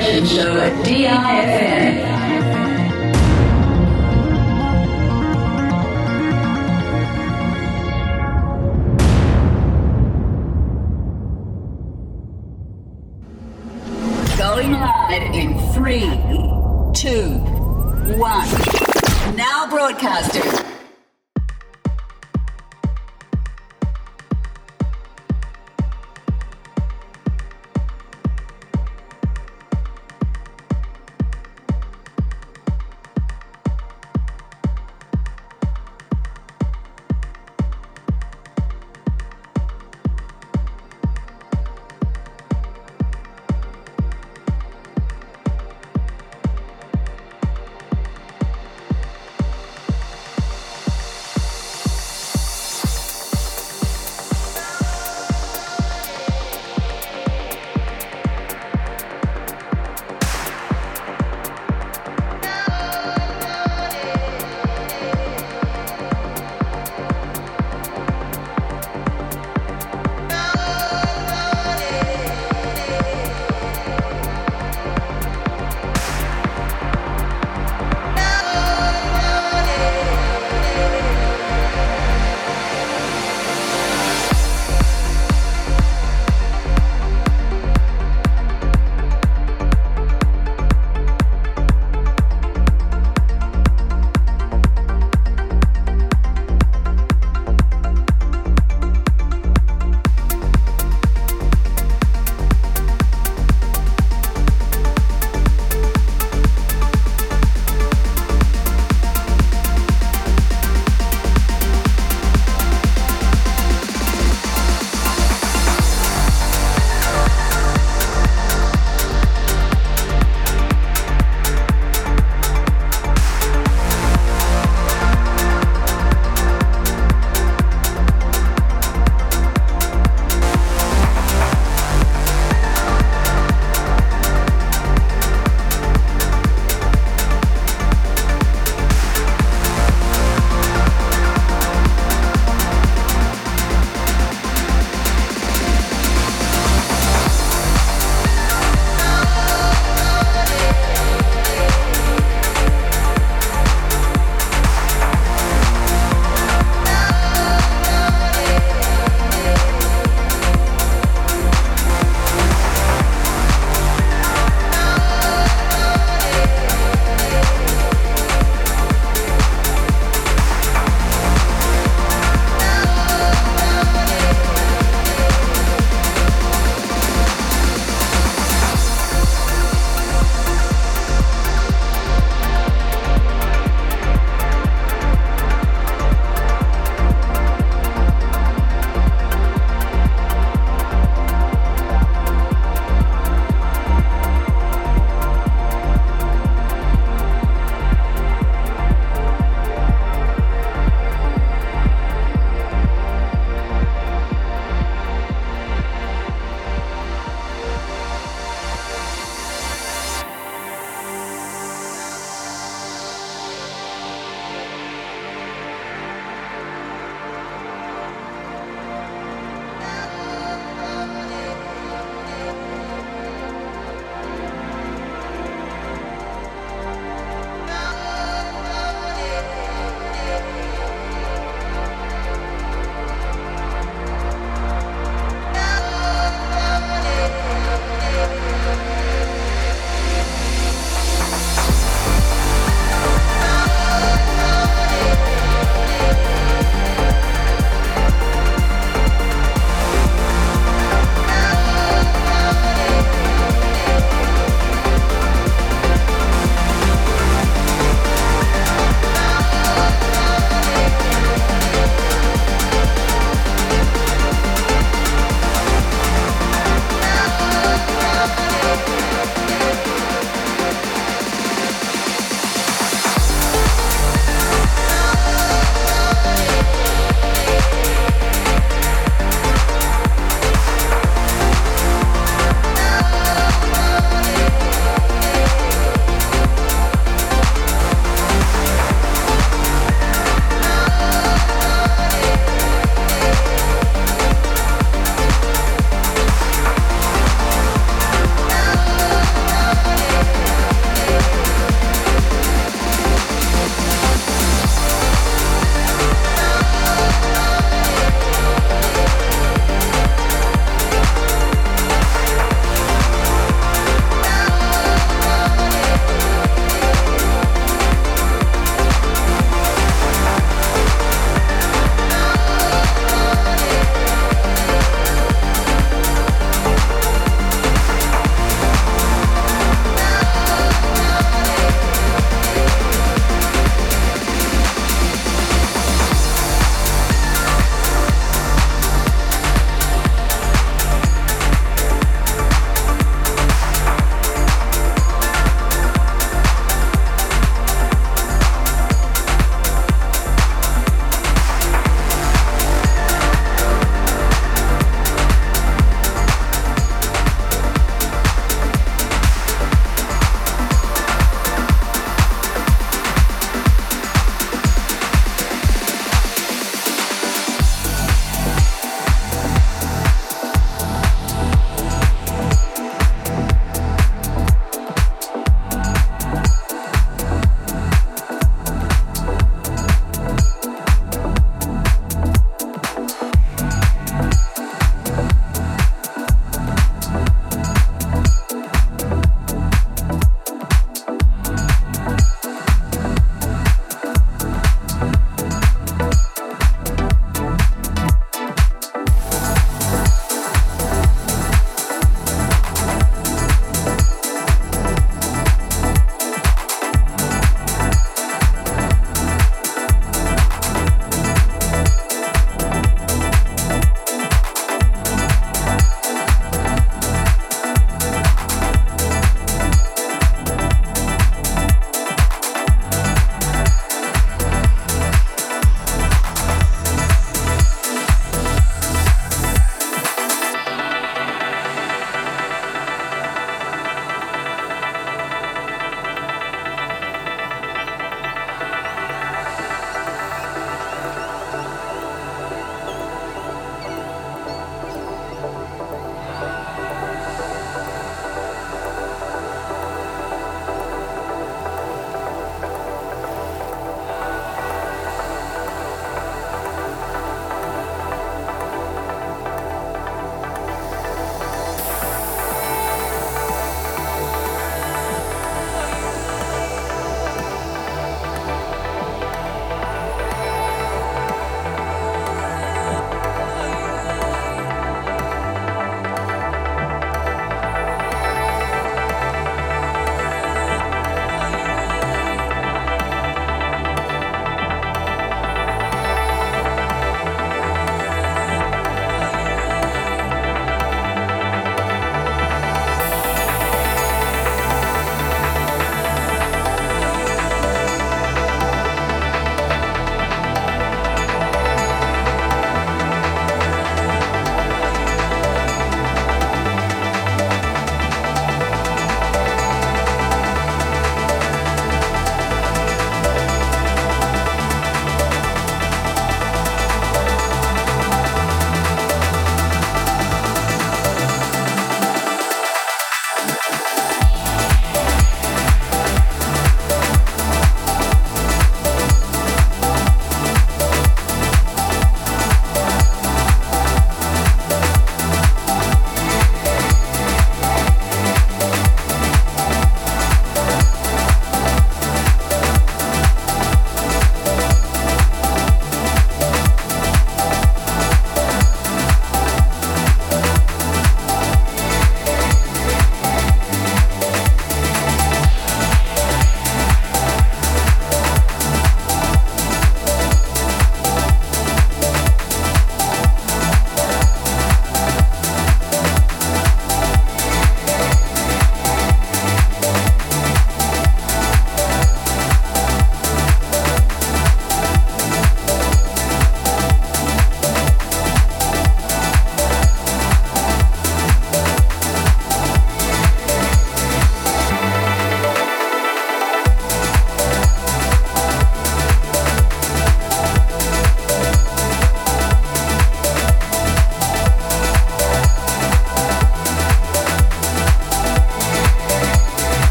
Selection Show at DIFM.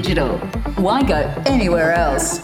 Digital. Why go anywhere else?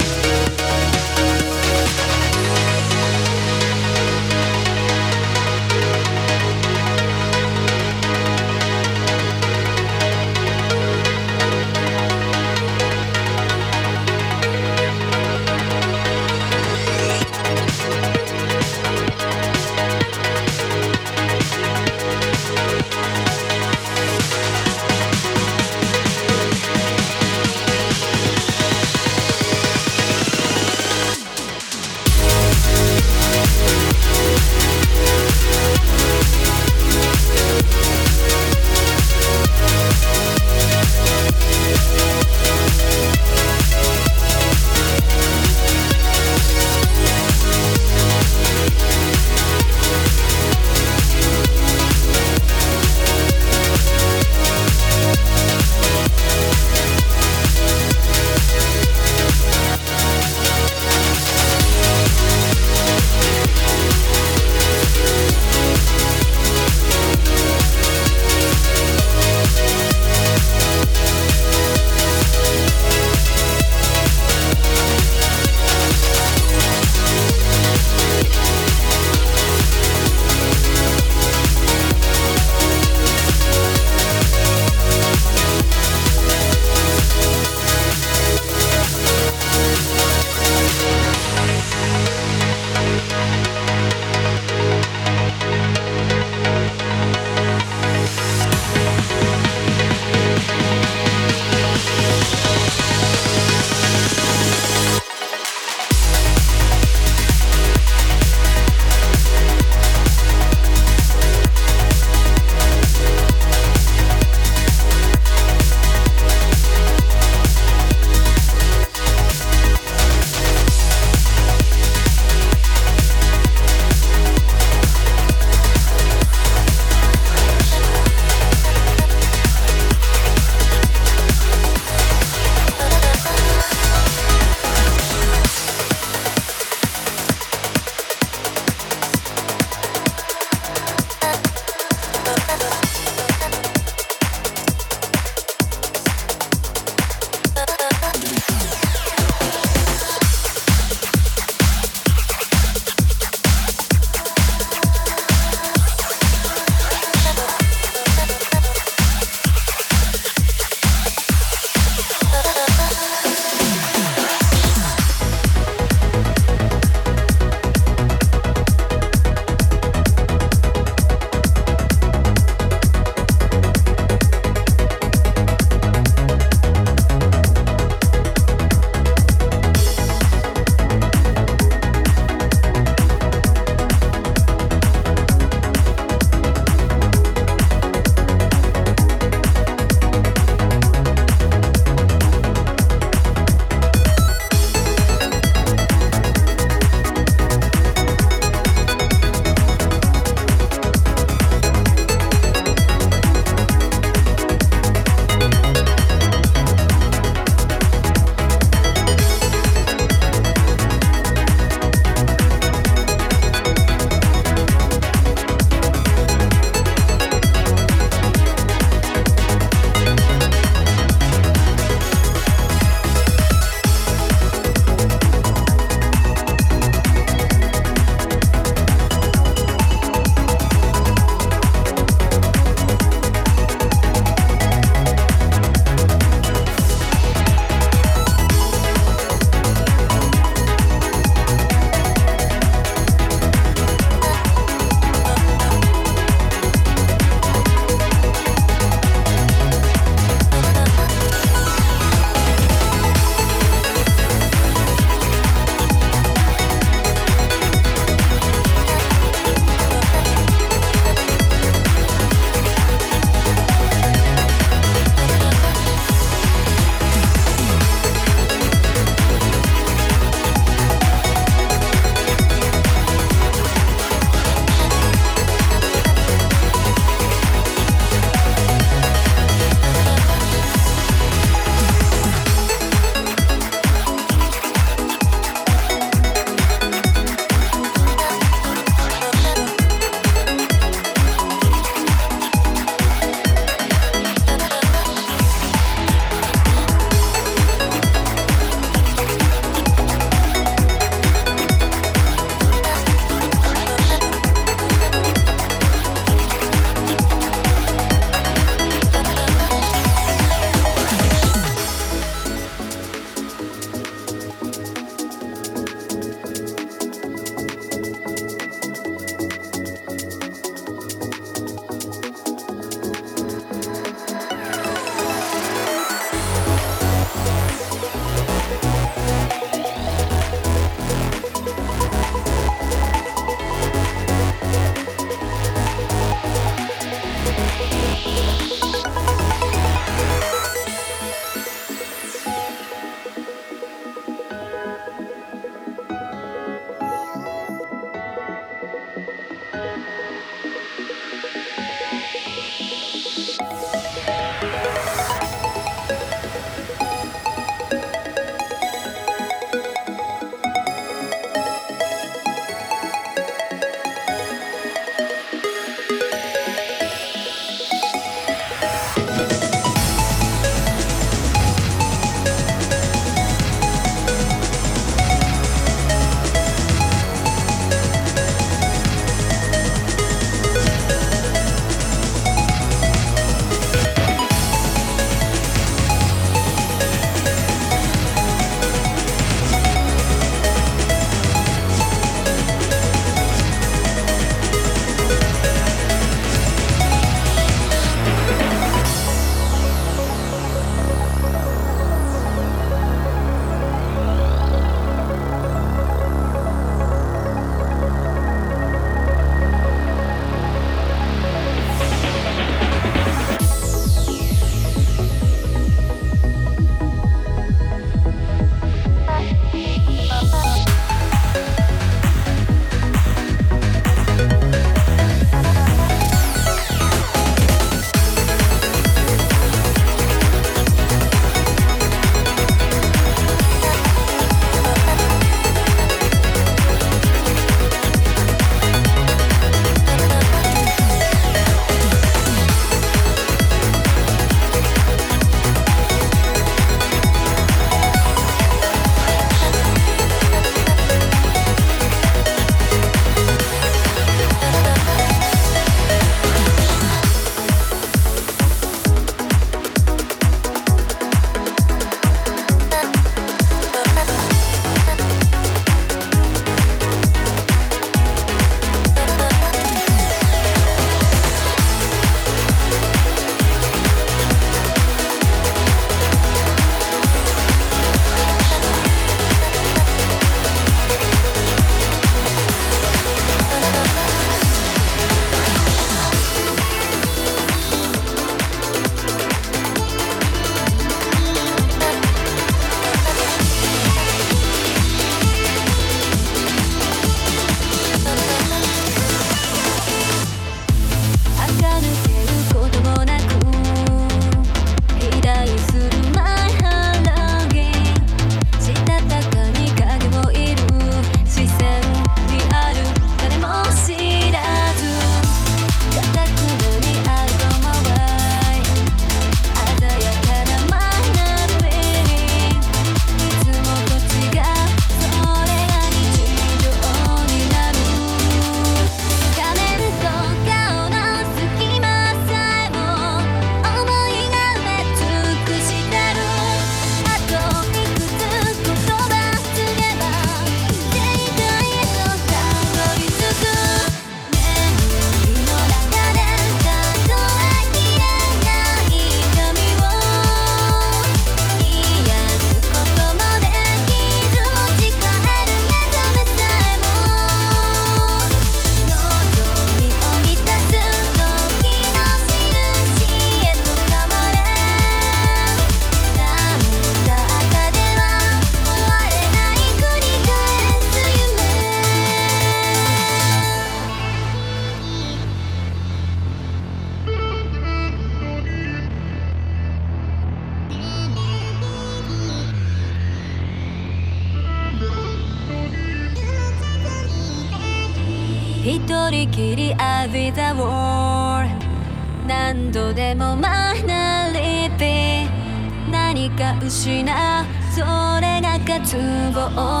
go on.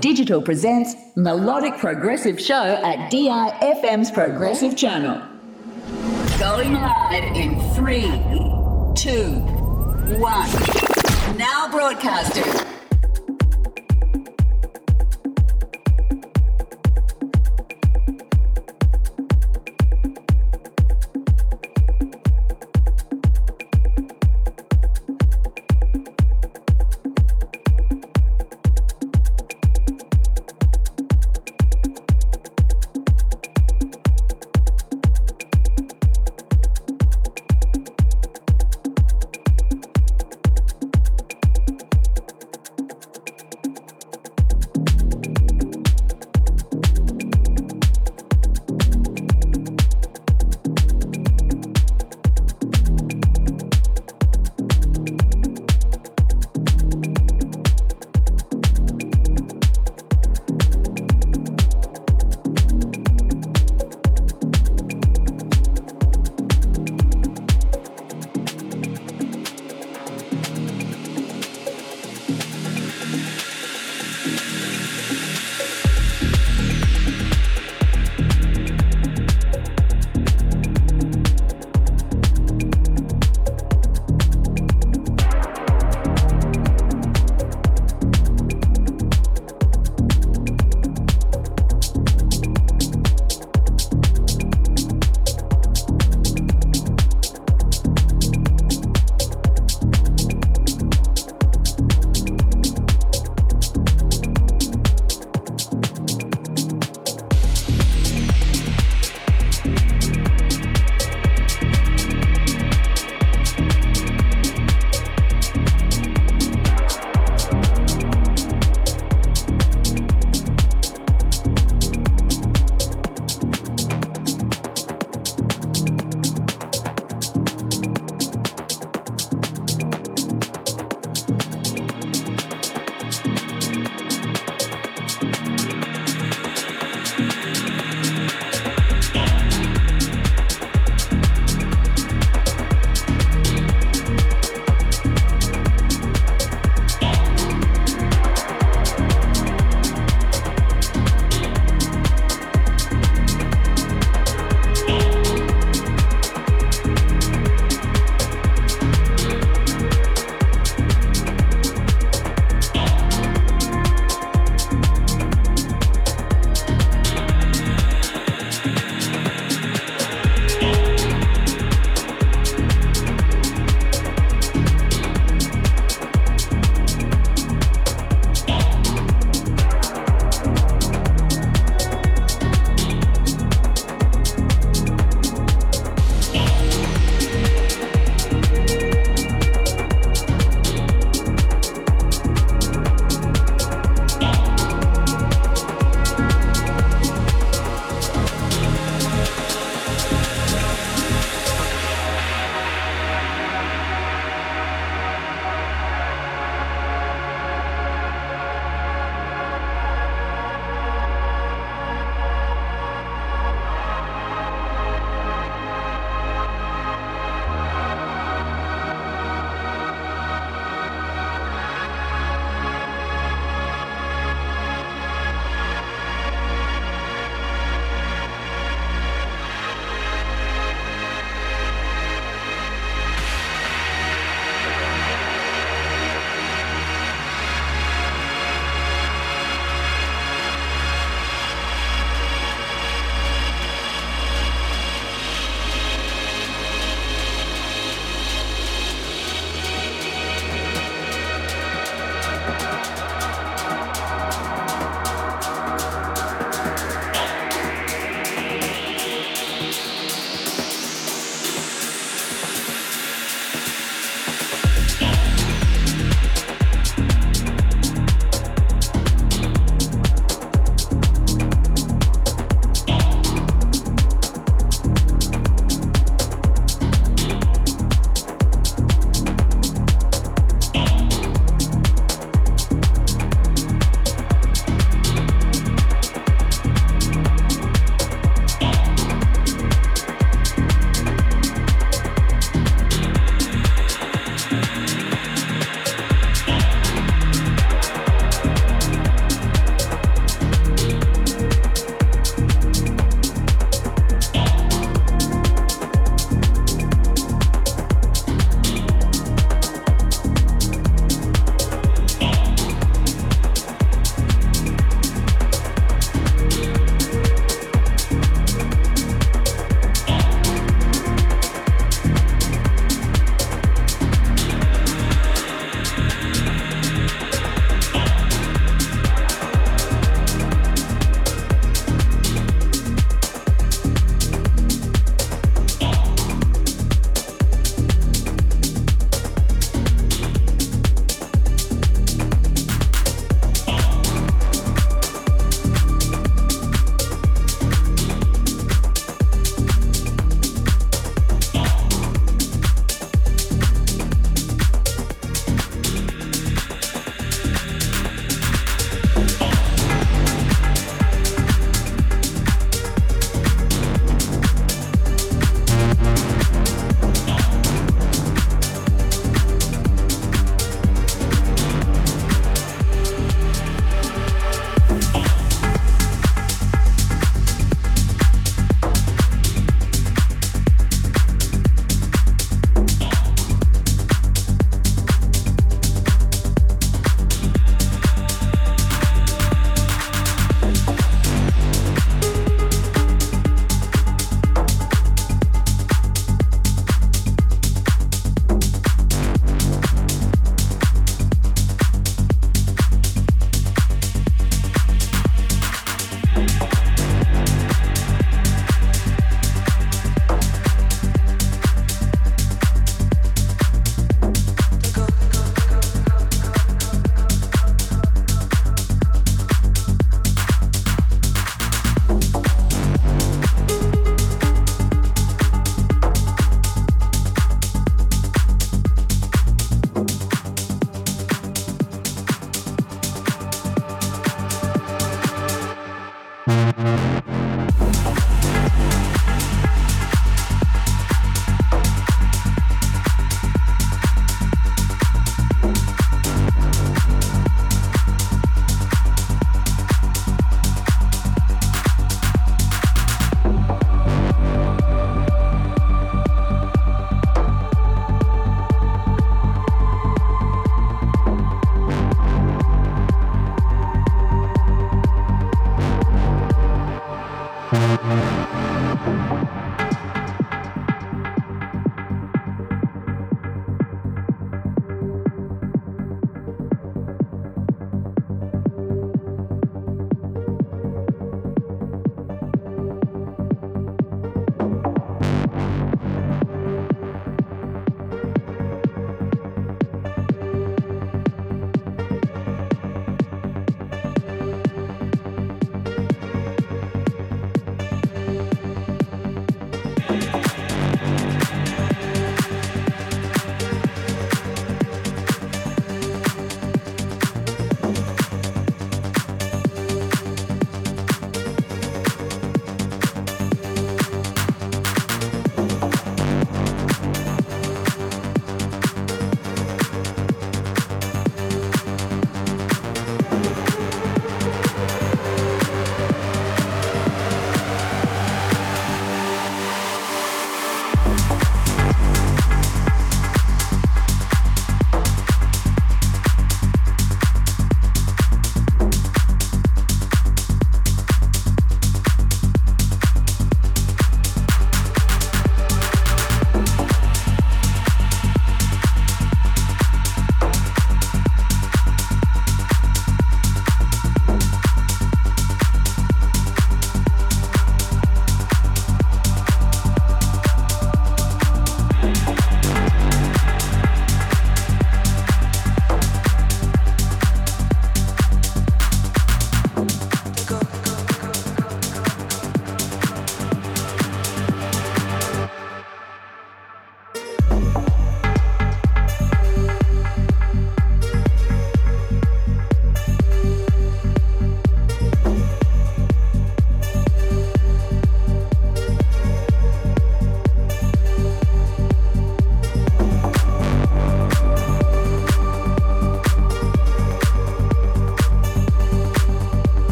Digital presents Melodic Progressive Show at DIFM's Progressive Channel. Going live in three, two, one. Now broadcasting.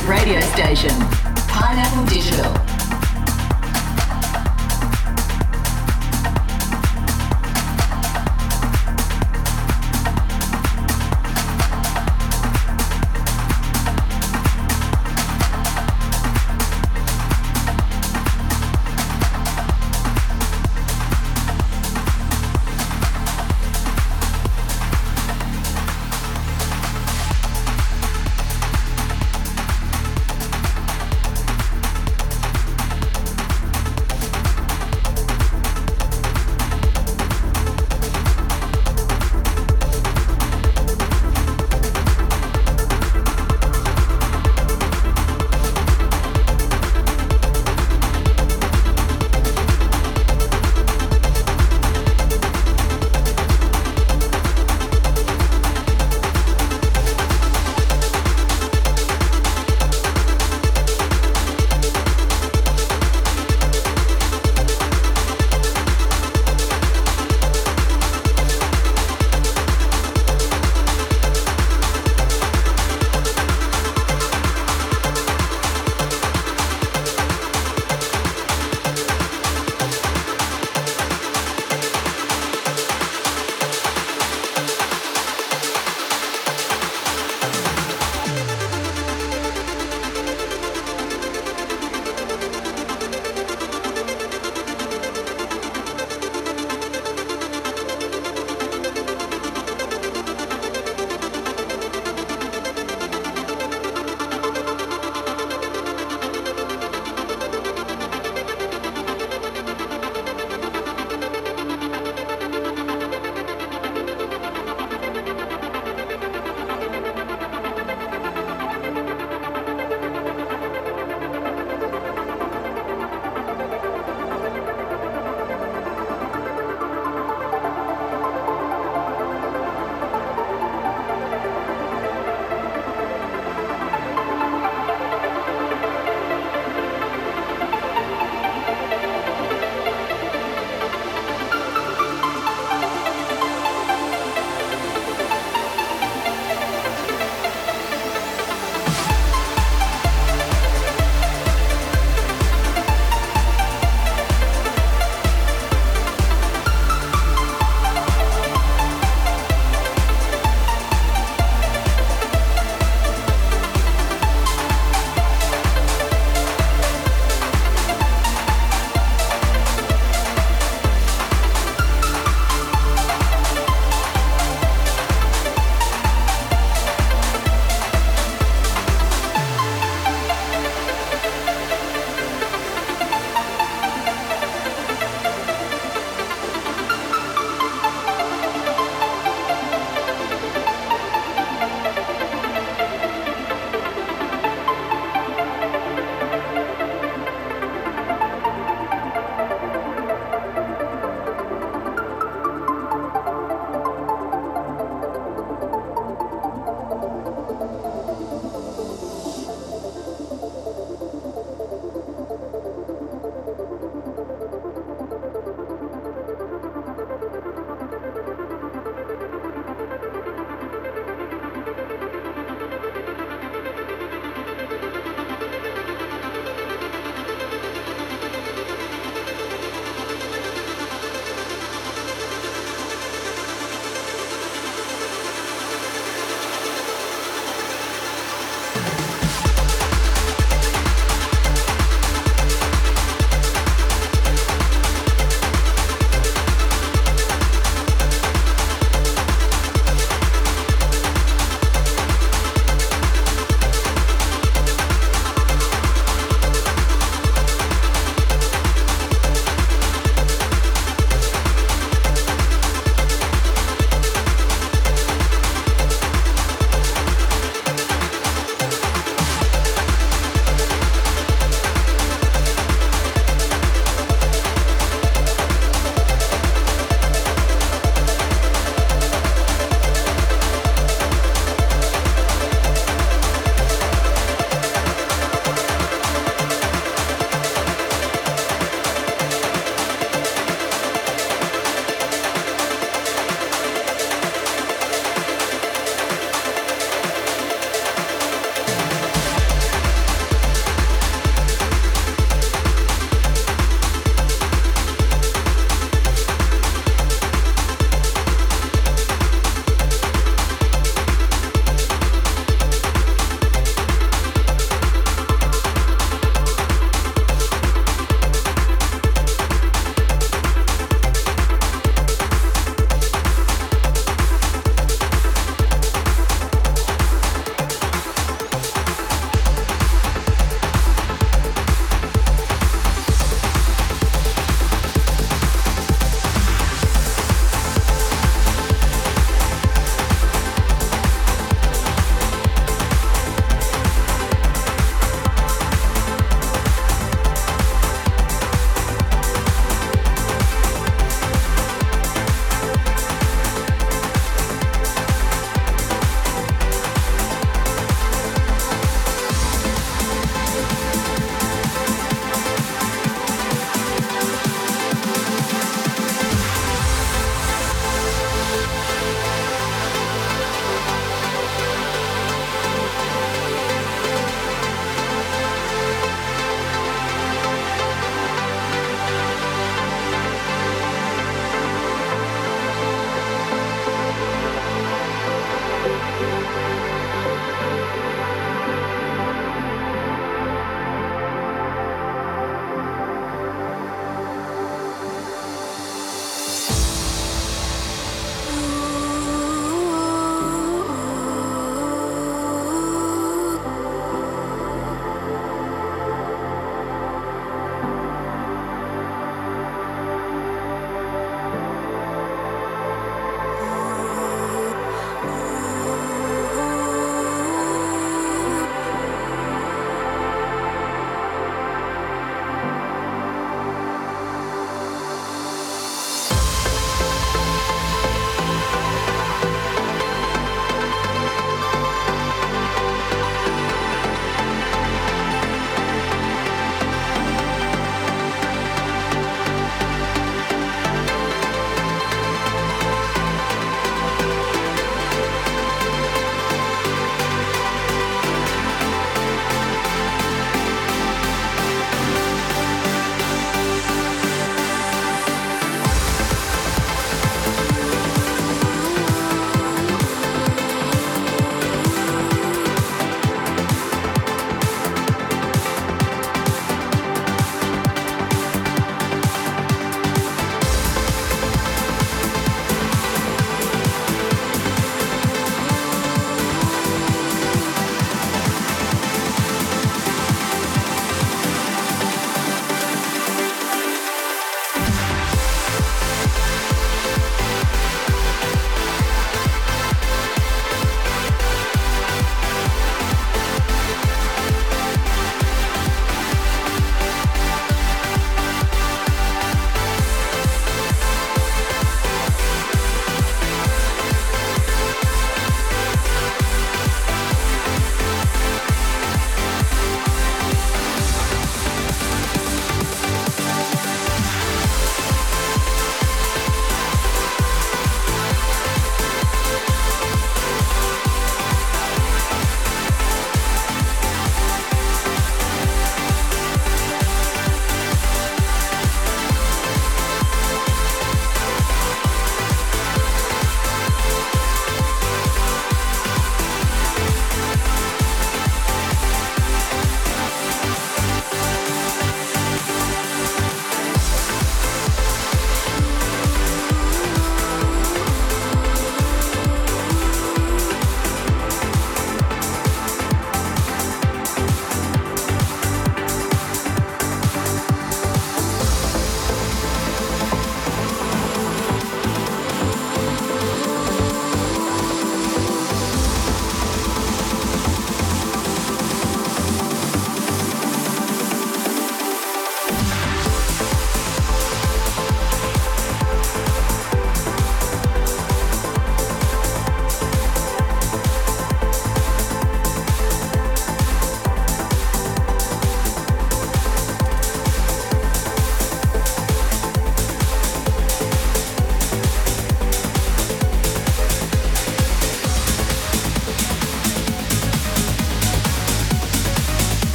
Radio station, Pineapple Digital.